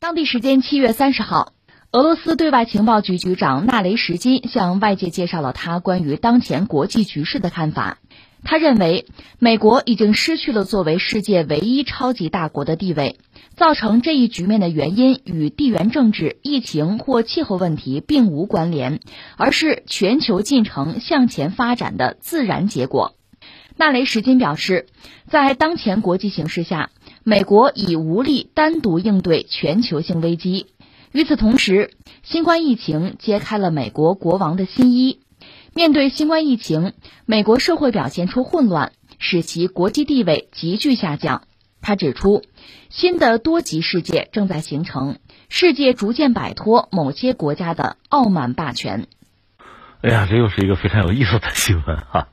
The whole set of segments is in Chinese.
当地时间七月三十号，俄罗斯对外情报局局长纳雷什金向外界介绍了他关于当前国际局势的看法。他认为，美国已经失去了作为世界唯一超级大国的地位，造成这一局面的原因与地缘政治、疫情或气候问题并无关联，而是全球进程向前发展的自然结果。纳雷什金表示，在当前国际形势下，美国已无力单独应对全球性危机。与此同时，新冠疫情揭开了美国国王的新衣。面对新冠疫情，美国社会表现出混乱，使其国际地位急剧下降。他指出，新的多极世界正在形成，世界逐渐摆脱某些国家的傲慢霸权。哎呀，这又是一个非常有意思的新闻哈。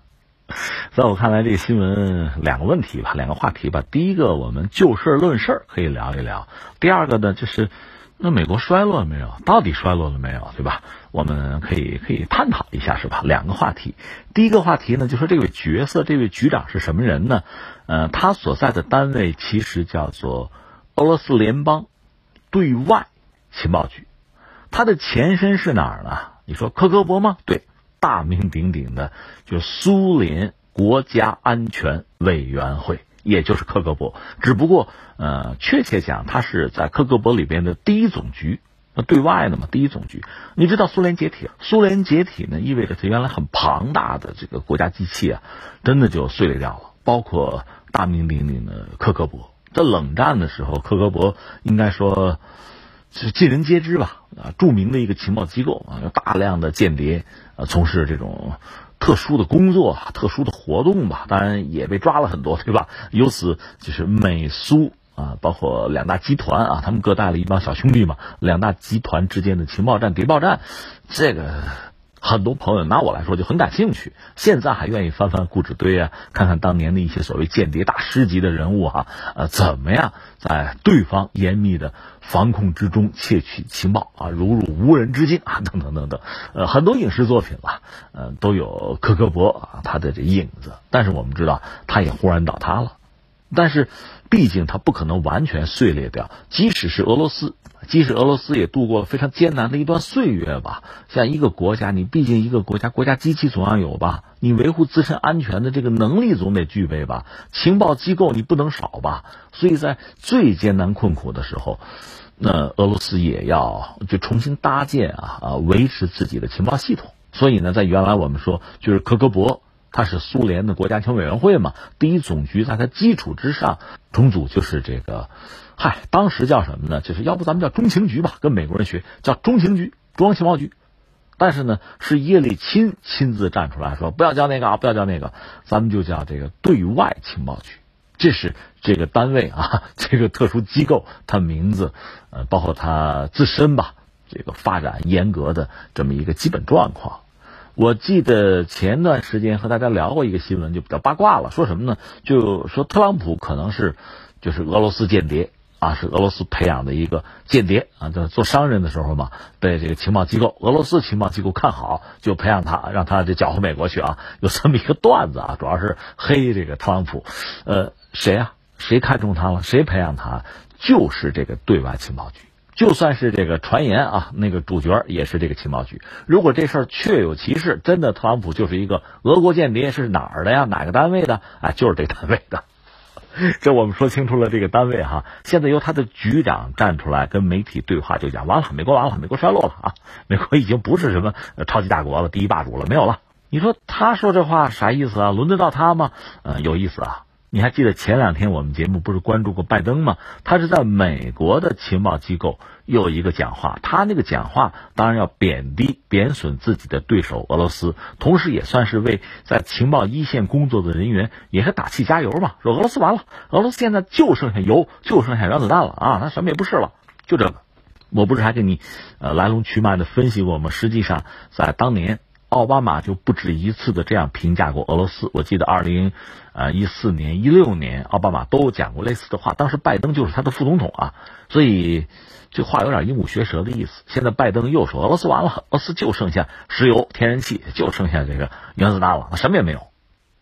在我看来，这个新闻两个问题吧，两个话题吧。第一个，我们就事论事可以聊一聊；第二个呢，就是那美国衰落了没有？到底衰落了没有？对吧？我们可以可以探讨一下，是吧？两个话题。第一个话题呢，就说这位角色，这位局长是什么人呢？呃，他所在的单位其实叫做俄罗斯联邦对外情报局，它的前身是哪儿呢？你说科格勃吗？对。大名鼎鼎的，就苏联国家安全委员会，也就是克格勃。只不过，呃，确切讲，它是在克格勃里边的第一总局，那对外的嘛，第一总局。你知道，苏联解体，苏联解体呢，意味着它原来很庞大的这个国家机器啊，真的就碎裂掉了。包括大名鼎鼎的克格勃，在冷战的时候，克格勃应该说。是尽人皆知吧？啊，著名的一个情报机构啊，有大量的间谍啊从事这种特殊的工作、特殊的活动吧。当然也被抓了很多，对吧？由此就是美苏啊，包括两大集团啊，他们各带了一帮小兄弟嘛。两大集团之间的情报战、谍报战，这个。很多朋友拿我来说就很感兴趣，现在还愿意翻翻故纸堆啊，看看当年的一些所谓间谍大师级的人物哈，呃，怎么样在对方严密的防控之中窃取情报啊，如入无人之境啊，等等等等，呃，很多影视作品吧，呃，都有科格勃啊他的这影子，但是我们知道他也忽然倒塌了，但是毕竟它不可能完全碎裂掉，即使是俄罗斯。即使俄罗斯也度过了非常艰难的一段岁月吧，像一个国家，你毕竟一个国家，国家机器总要有吧，你维护自身安全的这个能力总得具备吧，情报机构你不能少吧，所以在最艰难困苦的时候，那俄罗斯也要就重新搭建啊啊，维持自己的情报系统。所以呢，在原来我们说就是科格勃，它是苏联的国家安全委员会嘛，第一总局在它基础之上重组就是这个。嗨，当时叫什么呢？就是要不咱们叫中情局吧，跟美国人学叫中情局，中央情报局。但是呢，是叶利钦亲自站出来说，不要叫那个啊，不要叫那个，咱们就叫这个对外情报局。这是这个单位啊，这个特殊机构，它名字，呃，包括它自身吧，这个发展严格的这么一个基本状况。我记得前段时间和大家聊过一个新闻，就比较八卦了，说什么呢？就说特朗普可能是就是俄罗斯间谍。啊，是俄罗斯培养的一个间谍啊，在做商人的时候嘛，被这个情报机构，俄罗斯情报机构看好，就培养他，让他就搅和美国去啊。有这么一个段子啊，主要是黑这个特朗普。呃，谁啊？谁看中他了？谁培养他？就是这个对外情报局。就算是这个传言啊，那个主角也是这个情报局。如果这事儿确有其事，真的特朗普就是一个俄国间谍，是哪儿的呀？哪个单位的？啊，就是这单位的。这我们说清楚了，这个单位哈，现在由他的局长站出来跟媒体对话，就讲完了，美国完了，美国衰落了啊，美国已经不是什么超级大国了，第一霸主了，没有了。你说他说这话啥意思啊？轮得到他吗？呃，有意思啊。你还记得前两天我们节目不是关注过拜登吗？他是在美国的情报机构有一个讲话，他那个讲话当然要贬低、贬损自己的对手俄罗斯，同时也算是为在情报一线工作的人员也是打气加油嘛。说俄罗斯完了，俄罗斯现在就剩下油，就剩下原子弹了啊，他什么也不是了，就这个。我不是还给你呃来龙去脉的分析过吗？实际上在当年。奥巴马就不止一次的这样评价过俄罗斯。我记得二零，呃一四年、一六年，奥巴马都讲过类似的话。当时拜登就是他的副总统啊，所以这话有点鹦鹉学舌的意思。现在拜登又说俄罗斯完了，俄罗斯就剩下石油、天然气，就剩下这个原子弹了，什么也没有。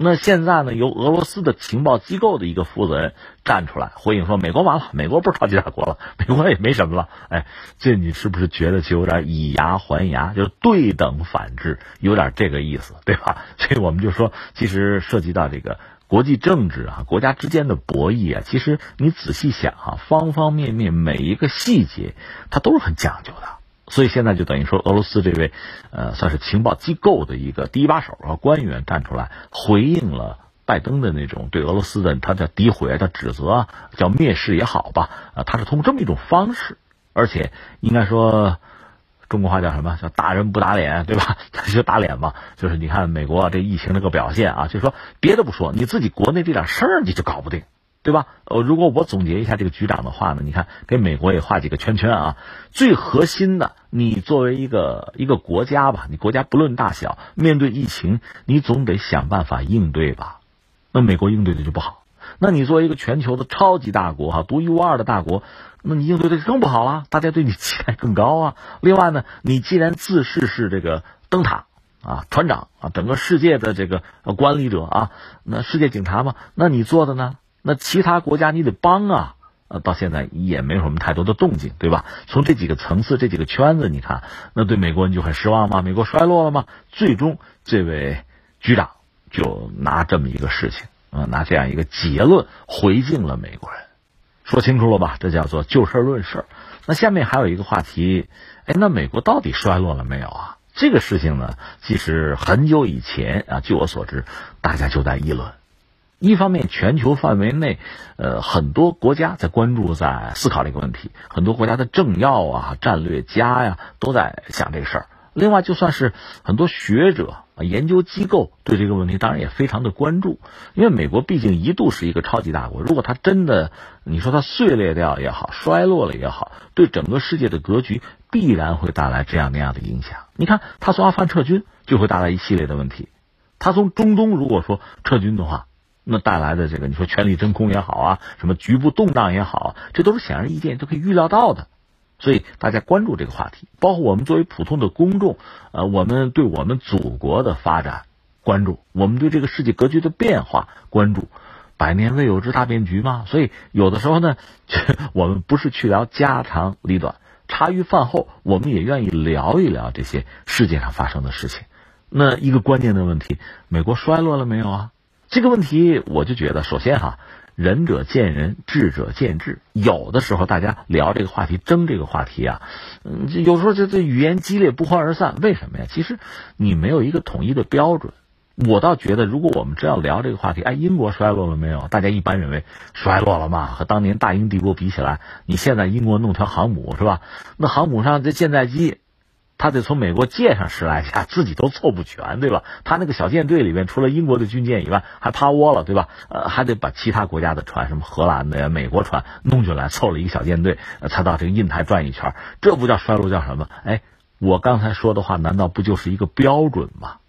那现在呢，由俄罗斯的情报机构的一个负责人站出来回应说：“美国完了，美国不是超级大国了，美国也没什么了。”哎，这你是不是觉得就有点以牙还牙，就是对等反制，有点这个意思，对吧？所以我们就说，其实涉及到这个国际政治啊，国家之间的博弈啊，其实你仔细想啊，方方面面每一个细节，它都是很讲究的。所以现在就等于说，俄罗斯这位，呃，算是情报机构的一个第一把手啊官员站出来回应了拜登的那种对俄罗斯的他叫诋毁啊、叫指责啊、叫蔑视也好吧，啊，他是通过这么一种方式，而且应该说，中国话叫什么叫打人不打脸，对吧？他就打脸嘛，就是你看美国这疫情这个表现啊，就说别的不说，你自己国内这点事儿你就搞不定。对吧？呃，如果我总结一下这个局长的话呢，你看给美国也画几个圈圈啊。最核心的，你作为一个一个国家吧，你国家不论大小，面对疫情，你总得想办法应对吧。那美国应对的就不好。那你作为一个全球的超级大国哈，独一无二的大国，那你应对的更不好了。大家对你期待更高啊。另外呢，你既然自视是这个灯塔啊，船长啊，整个世界的这个管理者啊，那世界警察嘛，那你做的呢？那其他国家你得帮啊，呃，到现在也没有什么太多的动静，对吧？从这几个层次、这几个圈子，你看，那对美国人就很失望吗？美国衰落了吗？最终，这位局长就拿这么一个事情，啊，拿这样一个结论回敬了美国人，说清楚了吧？这叫做就事论事。那下面还有一个话题，哎，那美国到底衰落了没有啊？这个事情呢，其实很久以前啊，据我所知，大家就在议论。一方面，全球范围内，呃，很多国家在关注、在思考这个问题，很多国家的政要啊、战略家呀，都在想这个事儿。另外，就算是很多学者、研究机构对这个问题，当然也非常的关注。因为美国毕竟一度是一个超级大国，如果它真的，你说它碎裂掉也好，衰落了也好，对整个世界的格局必然会带来这样那样的影响。你看，他从阿富汗撤军，就会带来一系列的问题；他从中东如果说撤军的话，那带来的这个，你说权力真空也好啊，什么局部动荡也好，这都是显而易见，都可以预料到的。所以大家关注这个话题，包括我们作为普通的公众，呃，我们对我们祖国的发展关注，我们对这个世界格局的变化关注，百年未有之大变局嘛。所以有的时候呢，我们不是去聊家长里短，茶余饭后，我们也愿意聊一聊这些世界上发生的事情。那一个关键的问题，美国衰落了没有啊？这个问题，我就觉得，首先哈，仁者见仁，智者见智。有的时候大家聊这个话题，争这个话题啊，嗯，有时候这这语言激烈，不欢而散。为什么呀？其实你没有一个统一的标准。我倒觉得，如果我们真要聊这个话题，哎，英国衰落了没有？大家一般认为衰落了嘛，和当年大英帝国比起来，你现在英国弄条航母是吧？那航母上这舰载机。他得从美国借上十来架，自己都凑不全，对吧？他那个小舰队里面，除了英国的军舰以外，还趴窝了，对吧？呃，还得把其他国家的船，什么荷兰的呀、美国船弄进来，凑了一个小舰队，才到这个印太转一圈。这不叫衰落，叫什么？哎，我刚才说的话，难道不就是一个标准吗？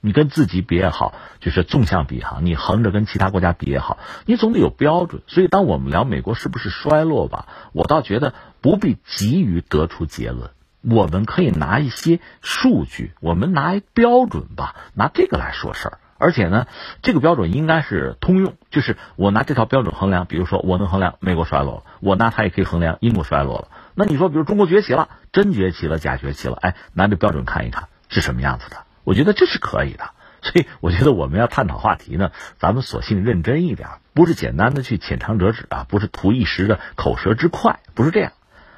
你跟自己比也好，就是纵向比哈，你横着跟其他国家比也好，你总得有标准。所以，当我们聊美国是不是衰落吧，我倒觉得不必急于得出结论。我们可以拿一些数据，我们拿一标准吧，拿这个来说事儿。而且呢，这个标准应该是通用，就是我拿这套标准衡量，比如说我能衡量美国衰落了，我拿它也可以衡量英国衰落了。那你说，比如中国崛起了，真崛起了，假崛起了，哎，拿这标准看一看是什么样子的？我觉得这是可以的。所以，我觉得我们要探讨话题呢，咱们索性认真一点，不是简单的去浅尝辄止啊，不是图一时的口舌之快，不是这样。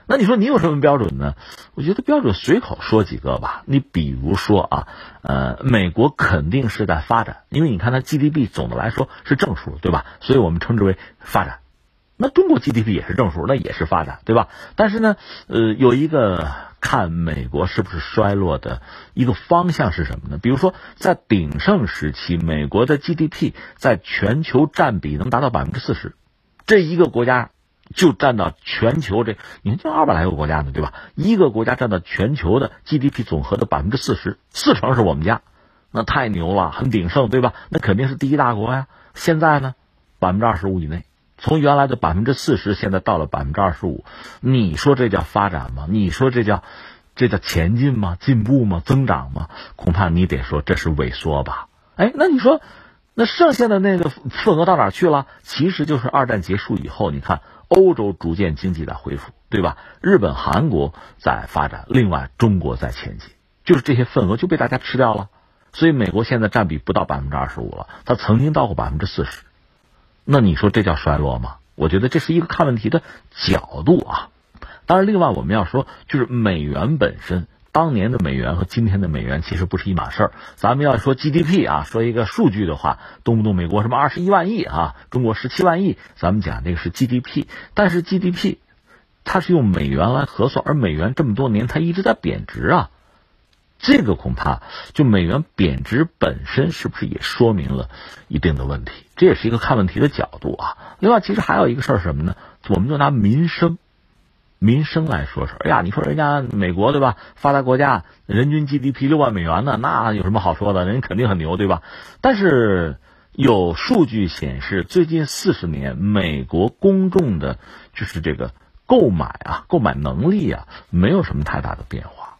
那你说你有什么标准呢？我觉得标准随口说几个吧。你比如说啊，呃，美国肯定是在发展，因为你看它 GDP 总的来说是正数，对吧？所以我们称之为发展。那中国 GDP 也是正数，那也是发展，对吧？但是呢，呃，有一个看美国是不是衰落的一个方向是什么呢？比如说在鼎盛时期，美国的 GDP 在全球占比能达到百分之四十，这一个国家。就占到全球这，你看就二百来个国家呢，对吧？一个国家占到全球的 GDP 总和的百分之四十，四成是我们家，那太牛了，很鼎盛，对吧？那肯定是第一大国呀。现在呢，百分之二十五以内，从原来的百分之四十，现在到了百分之二十五，你说这叫发展吗？你说这叫这叫前进吗？进步吗？增长吗？恐怕你得说这是萎缩吧？哎，那你说那剩下的那个份额到哪去了？其实就是二战结束以后，你看欧洲逐渐经济在恢复，对吧？日本、韩国在发展，另外中国在前进，就是这些份额就被大家吃掉了。所以美国现在占比不到百分之二十五了，它曾经到过百分之四十。那你说这叫衰落吗？我觉得这是一个看问题的角度啊。当然，另外我们要说，就是美元本身。当年的美元和今天的美元其实不是一码事儿。咱们要说 GDP 啊，说一个数据的话，动不动美国什么二十一万亿啊，中国十七万亿，咱们讲这个是 GDP。但是 GDP 它是用美元来核算，而美元这么多年它一直在贬值啊，这个恐怕就美元贬值本身是不是也说明了一定的问题？这也是一个看问题的角度啊。另外，其实还有一个事儿什么呢？我们就拿民生。民生来说说，哎呀，你说人家美国对吧？发达国家人均 GDP 六万美元呢，那有什么好说的？人肯定很牛对吧？但是有数据显示，最近四十年美国公众的，就是这个购买啊，购买能力啊，没有什么太大的变化。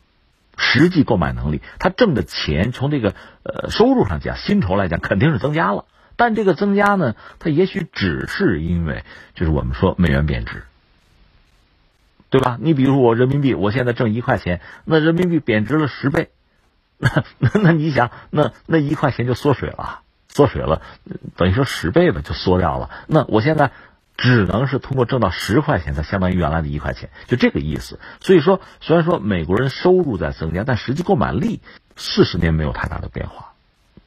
实际购买能力，他挣的钱从这个呃收入上讲，薪酬来讲肯定是增加了，但这个增加呢，它也许只是因为就是我们说美元贬值。对吧？你比如我人民币，我现在挣一块钱，那人民币贬值了十倍，那那你想，那那一块钱就缩水了，缩水了，等于说十倍吧，就缩掉了。那我现在只能是通过挣到十块钱，才相当于原来的一块钱，就这个意思。所以说，虽然说美国人收入在增加，但实际购买力四十年没有太大的变化。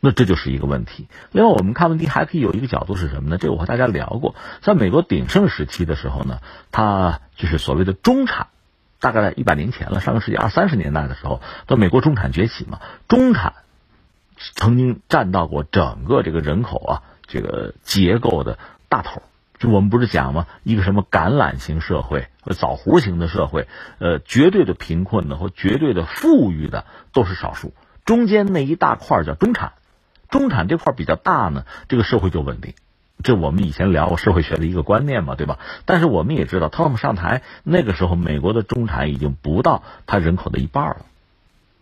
那这就是一个问题。另外，我们看问题还可以有一个角度是什么呢？这个我和大家聊过，在美国鼎盛时期的时候呢，它就是所谓的中产，大概在一百年前了，上个世纪二三十年代的时候，到美国中产崛起嘛，中产曾经占到过整个这个人口啊这个结构的大头。就我们不是讲吗？一个什么橄榄型社会或枣核型的社会，呃，绝对的贫困的和绝对的富裕的都是少数，中间那一大块叫中产。中产这块比较大呢，这个社会就稳定，这我们以前聊过社会学的一个观念嘛，对吧？但是我们也知道，特朗普上台那个时候，美国的中产已经不到他人口的一半了，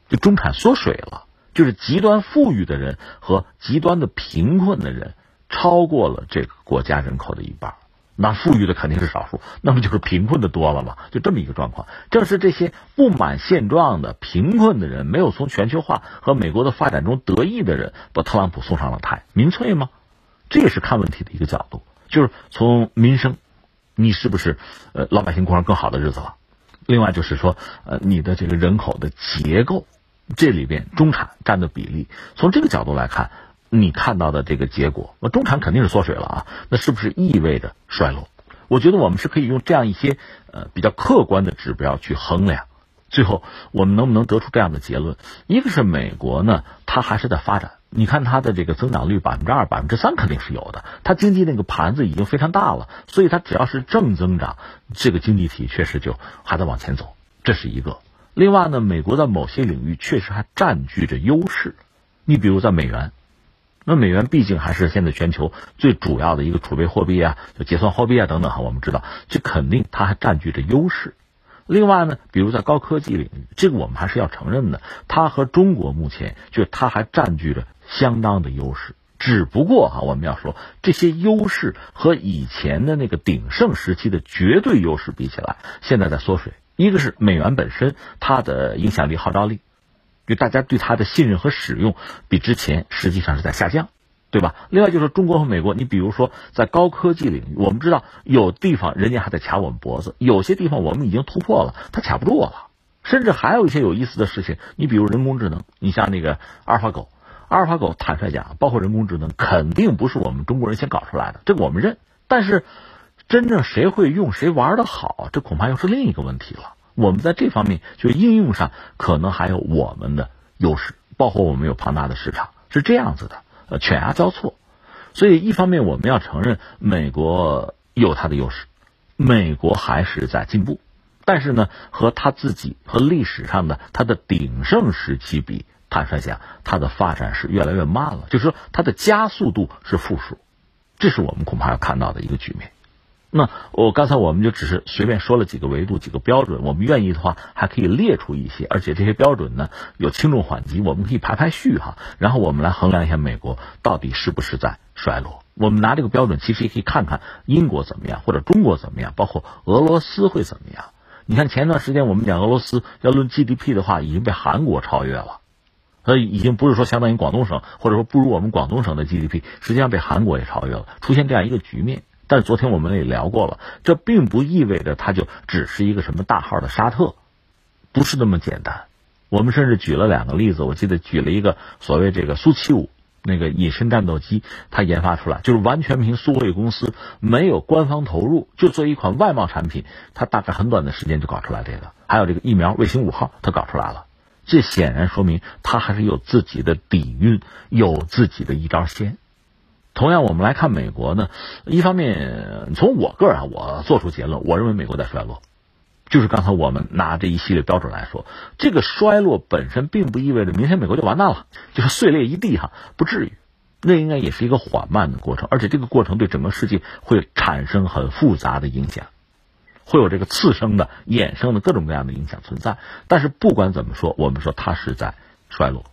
就中产缩水了，就是极端富裕的人和极端的贫困的人超过了这个国家人口的一半。那富裕的肯定是少数，那么就是贫困的多了嘛？就这么一个状况。正是这些不满现状的贫困的人，没有从全球化和美国的发展中得益的人，把特朗普送上了台。民粹吗？这也是看问题的一个角度，就是从民生，你是不是呃老百姓过上更好的日子了？另外就是说，呃你的这个人口的结构，这里边中产占的比例，从这个角度来看。你看到的这个结果，那中产肯定是缩水了啊，那是不是意味着衰落？我觉得我们是可以用这样一些呃比较客观的指标去衡量，最后我们能不能得出这样的结论？一个是美国呢，它还是在发展，你看它的这个增长率百分之二、百分之三肯定是有的，它经济那个盘子已经非常大了，所以它只要是正增长，这个经济体确实就还在往前走，这是一个。另外呢，美国在某些领域确实还占据着优势，你比如在美元。那美元毕竟还是现在全球最主要的一个储备货币啊，就结算货币啊等等哈，我们知道这肯定它还占据着优势。另外呢，比如在高科技领域，这个我们还是要承认的，它和中国目前就它还占据着相当的优势。只不过哈，我们要说这些优势和以前的那个鼎盛时期的绝对优势比起来，现在在缩水。一个是美元本身它的影响力号召力。就大家对它的信任和使用比之前实际上是在下降，对吧？另外就是中国和美国，你比如说在高科技领域，我们知道有地方人家还在卡我们脖子，有些地方我们已经突破了，他卡不住我了。甚至还有一些有意思的事情，你比如人工智能，你像那个阿尔法狗，阿尔法狗坦率讲，包括人工智能，肯定不是我们中国人先搞出来的，这个我们认。但是真正谁会用，谁玩的好，这恐怕又是另一个问题了。我们在这方面就应用上可能还有我们的优势，包括我们有庞大的市场，是这样子的，呃，犬牙交错。所以一方面我们要承认美国有它的优势，美国还是在进步，但是呢，和他自己和历史上的它的鼎盛时期比，坦率讲，它的发展是越来越慢了，就是说它的加速度是负数，这是我们恐怕要看到的一个局面。那我刚才我们就只是随便说了几个维度、几个标准，我们愿意的话还可以列出一些，而且这些标准呢有轻重缓急，我们可以排排序哈，然后我们来衡量一下美国到底是不是在衰落。我们拿这个标准，其实也可以看看英国怎么样，或者中国怎么样，包括俄罗斯会怎么样。你看前段时间我们讲俄罗斯要论 GDP 的话，已经被韩国超越了，所以已经不是说相当于广东省，或者说不如我们广东省的 GDP，实际上被韩国也超越了，出现这样一个局面。但是昨天我们也聊过了，这并不意味着它就只是一个什么大号的沙特，不是那么简单。我们甚至举了两个例子，我记得举了一个所谓这个苏七五那个隐身战斗机，它研发出来就是完全凭苏汇公司没有官方投入，就做一款外贸产品，它大概很短的时间就搞出来这个。还有这个疫苗卫星五号，它搞出来了，这显然说明它还是有自己的底蕴，有自己的一招鲜。同样，我们来看美国呢，一方面从我个人啊，我做出结论，我认为美国在衰落，就是刚才我们拿这一系列标准来说，这个衰落本身并不意味着明天美国就完蛋了，就是碎裂一地哈，不至于，那应该也是一个缓慢的过程，而且这个过程对整个世界会产生很复杂的影响，会有这个次生的、衍生的各种各样的影响存在。但是不管怎么说，我们说它是在衰落。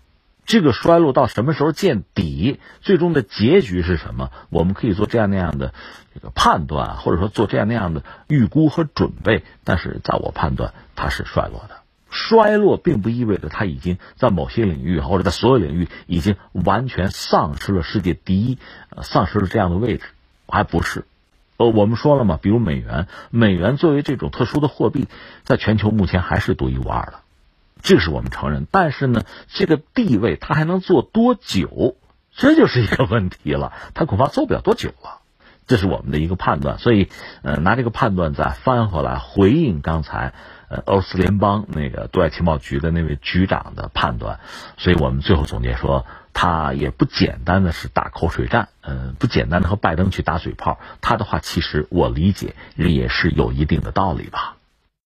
这个衰落到什么时候见底？最终的结局是什么？我们可以做这样那样的这个判断，或者说做这样那样的预估和准备。但是在我判断，它是衰落的。衰落并不意味着它已经在某些领域或者在所有领域已经完全丧失了世界第一，丧失了这样的位置，还不是。呃，我们说了嘛，比如美元，美元作为这种特殊的货币，在全球目前还是独一无二的。这是我们承认，但是呢，这个地位他还能做多久，这就是一个问题了。他恐怕做不了多久了，这是我们的一个判断。所以，呃，拿这个判断再翻回来回应刚才，呃，俄罗斯联邦那个对外情报局的那位局长的判断。所以我们最后总结说，他也不简单的是打口水战，嗯，不简单的和拜登去打嘴炮。他的话其实我理解也是有一定的道理吧。